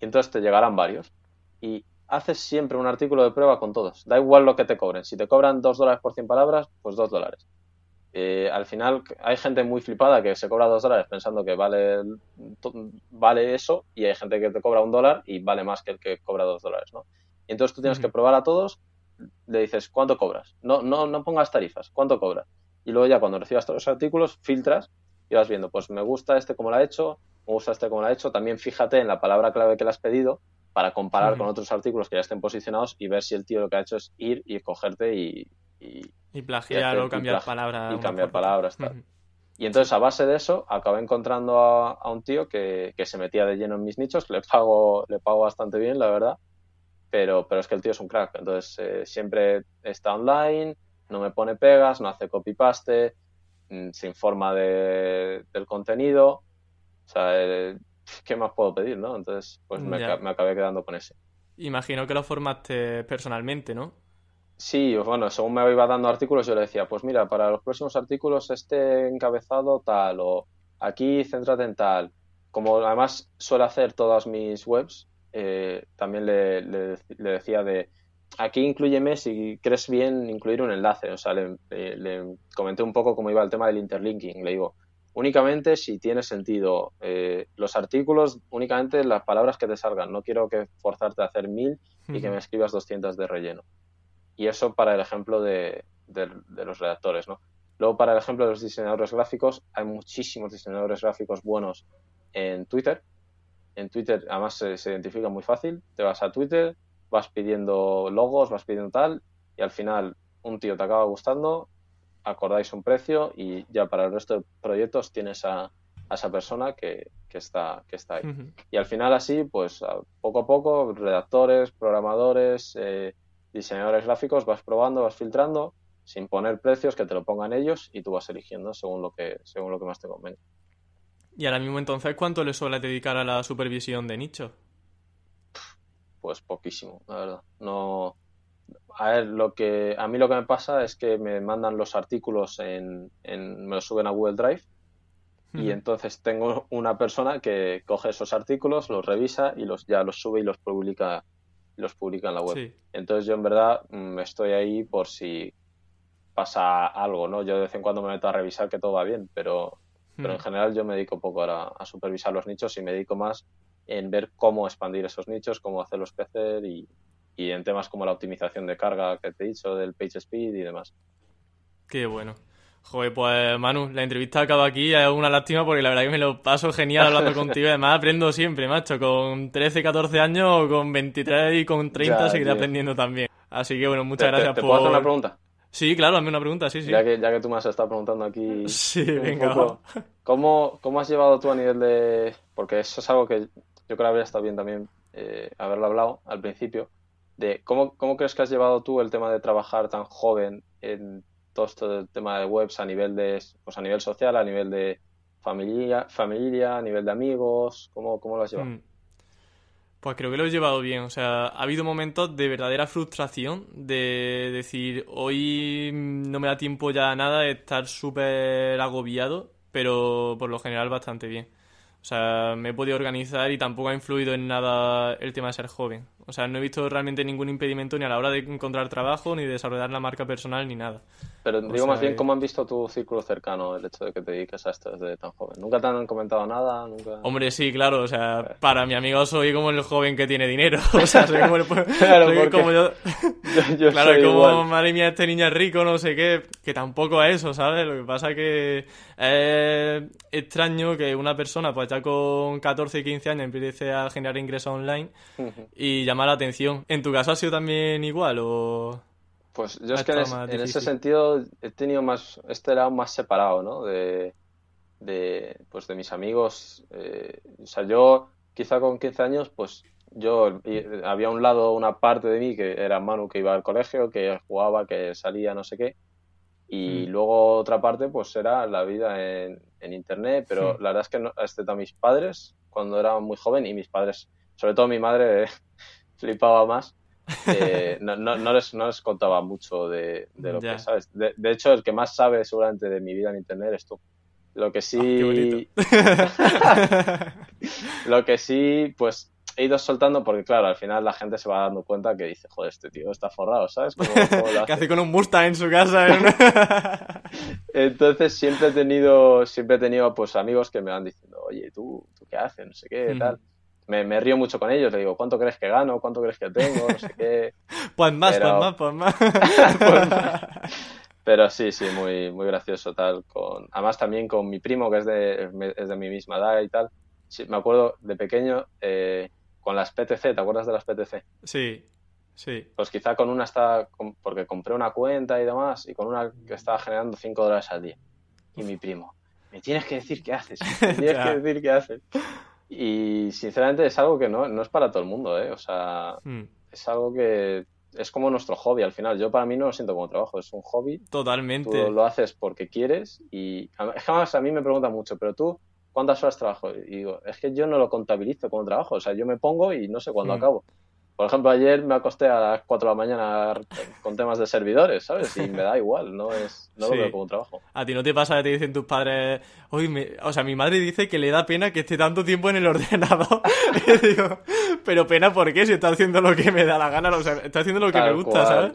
Y entonces te llegarán varios. Y haces siempre un artículo de prueba con todos. Da igual lo que te cobren. Si te cobran dos dólares por 100 palabras, pues dos dólares. Eh, al final hay gente muy flipada que se cobra dos dólares pensando que vale, vale eso y hay gente que te cobra un dólar y vale más que el que cobra dos dólares, ¿no? Y entonces tú tienes que probar a todos, le dices, ¿cuánto cobras? No, no, no pongas tarifas, ¿cuánto cobras? Y luego ya cuando recibas todos los artículos, filtras y vas viendo, pues me gusta este como lo ha hecho, me gusta este como lo ha hecho, también fíjate en la palabra clave que le has pedido para comparar con otros artículos que ya estén posicionados y ver si el tío lo que ha hecho es ir y cogerte y... Y, plagiar o cambiar palabras. Y cambiar palabras, tal. Y entonces, a base de eso, acabé encontrando a, un tío que, se metía de lleno en mis nichos, le pago, le pago bastante bien, la verdad, pero, pero es que el tío es un crack. Entonces, eh, siempre está online, no me pone pegas, no hace copy-paste, mm, se informa de, del contenido. O sea, eh, ¿qué más puedo pedir, no? Entonces, pues me, me, acabé quedando con ese. Imagino que lo formaste personalmente, ¿no? Sí, bueno, según me iba dando artículos, yo le decía, pues mira, para los próximos artículos este encabezado tal, o aquí céntrate en tal. Como además suele hacer todas mis webs, eh, también le, le, decía de, aquí incluyeme si crees bien incluir un enlace. O sea, le, le, comenté un poco cómo iba el tema del interlinking. Le digo, únicamente si tiene sentido. Eh, los artículos, únicamente las palabras que te salgan. No quiero que forzarte a hacer mil y que me escribas 200 de relleno. Y eso para el ejemplo de, los redactores, ¿no? Luego, para el ejemplo de los diseñadores gráficos, hay muchísimos diseñadores gráficos buenos en Twitter. En Twitter, además, se, identifica muy fácil. Te vas a Twitter, vas pidiendo logos, vas pidiendo tal, y al final un tío te acaba gustando, acordáis un precio y ya para el resto de proyectos tienes a, esa persona que, está, que está ahí. Y al final así, pues poco a poco, redactores, programadores, eh, diseñadores gráficos, vas probando, vas filtrando, sin poner precios, que te lo pongan ellos y tú vas eligiendo según lo que, según lo que más te convenga. Y ahora mismo entonces, ¿cuánto le suele dedicar a la supervisión de nicho? Pues poquísimo, la verdad. No. A ver, lo que a mí lo que me pasa es que me mandan los artículos en, en me los suben a Google Drive y entonces tengo una persona que coge esos artículos, los revisa y los ya los sube y los publica los publica en la web. Entonces yo en verdad mm, estoy ahí por si pasa algo, ¿no? Yo de vez en cuando me meto a revisar que todo va bien, pero, pero en hmm. general yo me dedico poco ahora a supervisar los nichos y me dedico más en ver cómo expandir esos nichos, cómo hacerlos crecer y, y en temas como la optimización de carga que te he dicho, del page speed y demás. Qué bueno. Joder, pues Manu, la entrevista acaba aquí, es una lástima porque la verdad que me lo paso genial hablando contigo además aprendo siempre, macho, con 13, 14 años, con 23 y con 30 seguiré aprendiendo también. Así que bueno, muchas gracias ¿te, por... ¿Puedo hacer una pregunta? Sí, claro, hazme una pregunta, sí, sí. Ya que, ya que tú me has estado preguntando aquí sí, venga, ¿cómo, ¿cómo has llevado tú a nivel de...? Porque eso es algo que yo creo que habría estado bien también eh, haberlo hablado al principio, de cómo, cómo crees que has llevado tú el tema de trabajar tan joven en todo esto tema de webs a nivel de pues a nivel social, a nivel de familia, familia a nivel de amigos, ¿cómo, cómo lo has llevado? Mm. Pues creo que lo he llevado bien. O sea, ha habido momentos de verdadera frustración de decir, hoy no me da tiempo ya nada de estar súper agobiado, pero por lo general bastante bien. O sea, me he podido organizar y tampoco ha influido en nada el tema de ser joven. O sea, no he visto realmente ningún impedimento ni a la hora de encontrar trabajo, ni de desarrollar la marca personal, ni nada. Pero digo más bien, ¿cómo han visto tu círculo cercano el hecho de que te dediques a esto desde tan joven? ¿Nunca te han comentado nada? ¿Nunca... Hombre, sí, claro. O sea, para mi amigo soy como el joven que tiene dinero. [laughs] O sea, soy como, el... [laughs] claro, como [laughs] yo... yo, claro, como, madre mía, este niño es rico, no sé qué. Que tampoco es eso, ¿sabes? Lo que pasa es que es extraño que una persona, pues ya con 14 y 15 años, empiece a generar ingresos online y llamar la atención. ¿En tu caso ha sido también igual o...? Pues yo es que en, ese sentido he tenido más, este era más separado, ¿no? De, de, pues de mis amigos. Eh, o sea, yo quizá con 15 años, pues yo había un lado, una parte de mí que era Manu que iba al colegio, que jugaba, que salía, no sé qué. Y mm. luego otra parte, pues era la vida en, en internet, pero la verdad es que no, excepto a mis padres, cuando era muy joven, y mis padres, sobre todo mi madre, [laughs] flipaba más. Eh, [laughs] no, no, les, no les contaba mucho de, lo que sabes. De, hecho, el que más sabe seguramente de mi vida en Internet es tú. Lo que sí... Ah, [laughs] lo que sí, pues he ido soltando porque, claro, al final la gente se va dando cuenta que dice, joder, este tío está forrado, ¿sabes? [laughs] que hace con un Mustang en su casa. ¿eh? [laughs] [laughs] Entonces siempre he tenido, siempre he tenido pues amigos que me van diciendo, oye, ¿tú, tú qué haces? No sé qué, tal me, río mucho con ellos, le digo, ¿cuánto crees que gano? ¿Cuánto crees que tengo? No sé qué. pues más, pues más, pues más. Pero sí, sí, muy, muy gracioso tal. Con... Además también con mi primo, que es de, es de mi misma edad y tal. Sí, me acuerdo de pequeño eh, con las PTC, ¿te acuerdas de las PTC? Sí, sí. Pues quizá con una está, porque compré una cuenta y demás, y con una que estaba generando 5 dólares al día. Y mi primo, me tienes que decir qué haces, [laughs] me tienes que decir qué haces. Y sinceramente es algo que no, no es para todo el mundo, ¿eh? O sea, hmm. es algo que es como nuestro hobby al final. Yo para mí no lo siento como trabajo, es un hobby. Totalmente. Tú lo haces porque quieres y [laughs] jamás a mí me preguntan mucho, pero tú, ¿cuántas horas trabajo? Y digo, es que yo no lo contabilizo como trabajo, o sea, yo me pongo y no sé cuándo hmm. acabo. Por ejemplo, ayer me acosté a las 4 de la mañana con temas de servidores, ¿sabes? Y me da igual, no es no lo veo como un trabajo. A ti no te pasa que te dicen tus padres, oye, o sea, mi madre dice que le da pena que esté tanto tiempo en el [laughs] ordenador. y digo, pero pena ¿por qué? Si está haciendo lo que me da la gana, o sea, está haciendo lo que me gusta, ¿sabes?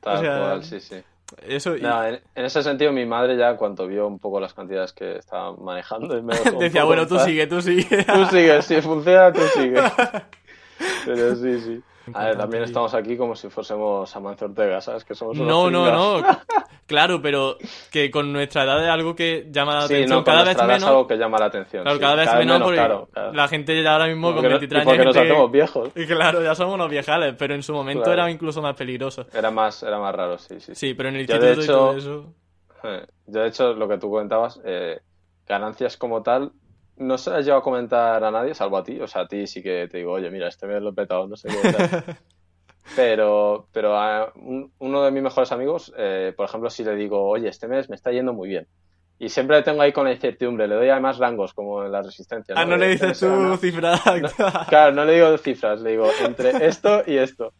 Tal cual, sí, sí. Eso, en, ese sentido, mi madre ya cuando vio un poco las cantidades que estaba manejando, me [laughs] decía, bueno, tú sigue, tú sigue. tú sigue, si funciona, tú sigue. [laughs] Pero sí, sí. A ver, también estamos aquí como si fuésemos Amancio Ortega, ¿sabes? Que somos unos No, no, no. Claro, pero que con nuestra edad es algo que llama la atención. cada vez menos. Es algo que llama la atención. Claro, cada vez menos, porque la gente ya ahora mismo con 23 años. Porque nos hacemos viejos. Y [laughs] claro, ya somos unos viejales, pero en su momento era incluso más peligroso. Era más, era más raro, sí, sí. Sí, pero en el instituto y todo eso. Eh, yo, de hecho, lo que tú comentabas, eh, ganancias como tal, no se las llevo a comentar a nadie, salvo a ti. O sea, a ti sí que te digo, oye, mira, este mes lo he petado, no sé qué. [laughs] pero pero a uno de mis mejores amigos, eh, por ejemplo, si le digo, oye, este mes me está yendo muy bien. Y siempre le tengo ahí con la incertidumbre, le doy además rangos, como en la resistencia. Ah, no, le dices tú [laughs] cifras. [laughs] claro, no le digo cifras, le digo entre esto y esto.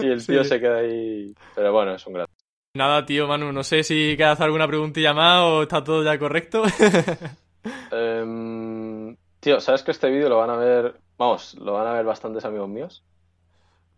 Y el tío se queda ahí. Pero bueno, es un gran. Nada, tío, Manu, no sé si quieres hacer alguna preguntilla más o está todo ya correcto. Em, tío, ¿sabes que este vídeo lo van a ver, vamos, lo van a ver bastantes amigos míos?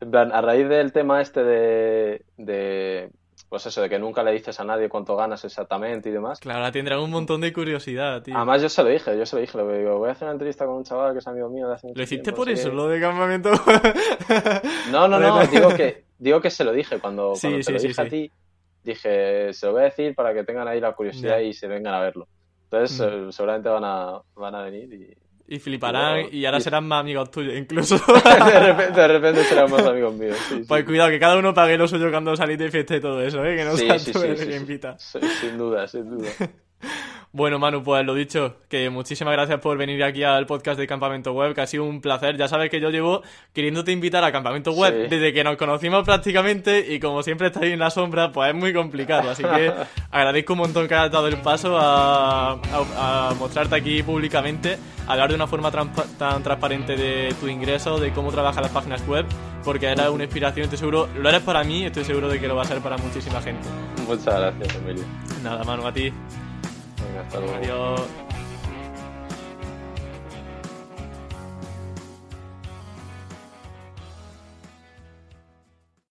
En plan, a raíz del tema este de, de, pues eso, de que nunca le dices a nadie cuánto ganas exactamente y demás. Claro, tendrán un montón de curiosidad, tío. Además, yo se lo dije, yo se lo dije, le digo, voy a hacer una entrevista con un chaval que es amigo mío de hace mucho ¿Lo hiciste por eso, lo de campamento? [laughs] no, no, no, [laughs] digo que, digo que se lo dije cuando, cuando te lo dije a ti. Dije, se lo voy a decir para que tengan ahí la curiosidad y se vengan a verlo. Entonces, mm. eh, seguramente van a, van a venir y. Y fliparán y, ahora serán más amigos tuyos, incluso. [laughs] de, repente, de repente serán más amigos míos. pues cuidado, que cada uno pague lo suyo cuando salís de fiesta y todo eso, ¿eh? Que no sea tú el que invita. Sin duda, sin duda. [laughs] Bueno, Manu, pues lo dicho, que muchísimas gracias por venir aquí al podcast de Campamento Web, que ha sido un placer. Ya sabes que yo llevo queriéndote invitar a Campamento Web desde que nos conocimos prácticamente y como siempre estás ahí en la sombra, pues es muy complicado. Así que [laughs] agradezco un montón que hayas dado el paso a, mostrarte aquí públicamente, a hablar de una forma tan transparente de tu ingreso, de cómo trabajan las páginas web, porque eres una inspiración, estoy seguro, lo eres para mí, estoy seguro de que lo va a ser para muchísima gente. Muchas gracias, Emilio. Nada, Manu, a ti. Venga, hasta luego. Adiós.